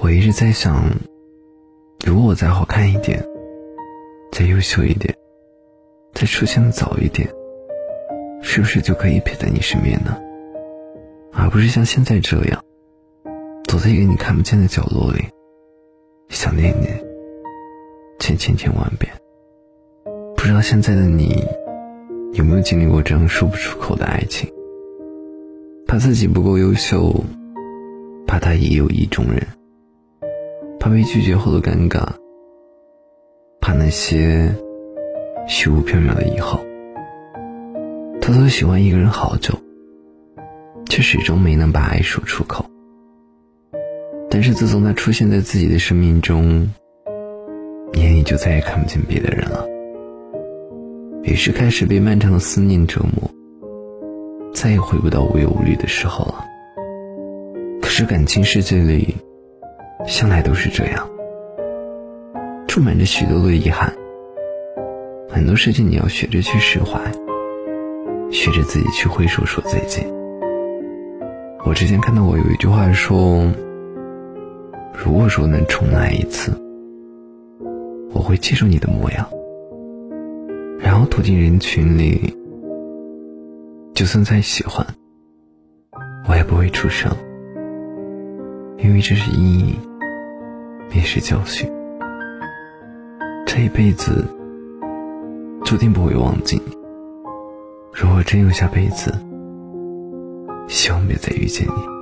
我一直在想，如果我再好看一点，再优秀一点，再出现的早一点，是不是就可以陪在你身边呢？而不是像现在这样，躲在一个你看不见的角落里，想念你千千千万遍。不知道现在的你，有没有经历过这样说不出口的爱情？怕自己不够优秀，怕他也有意中人，怕被拒绝后的尴尬，怕那些虚无缥缈的以后。偷偷喜欢一个人好久，却始终没能把爱说出口。但是自从他出现在自己的生命中，眼里就再也看不见别的人了。于是开始被漫长的思念折磨。再也回不到无忧无虑的时候了。可是感情世界里，向来都是这样，充满着许多的遗憾。很多事情你要学着去释怀，学着自己去挥手说再见。我之前看到过有一句话说：“如果说能重来一次，我会记住你的模样，然后躲进人群里。”就算再喜欢，我也不会出声，因为这是阴影，便是教训。这一辈子注定不会忘记你。如果真有下辈子，希望别再遇见你。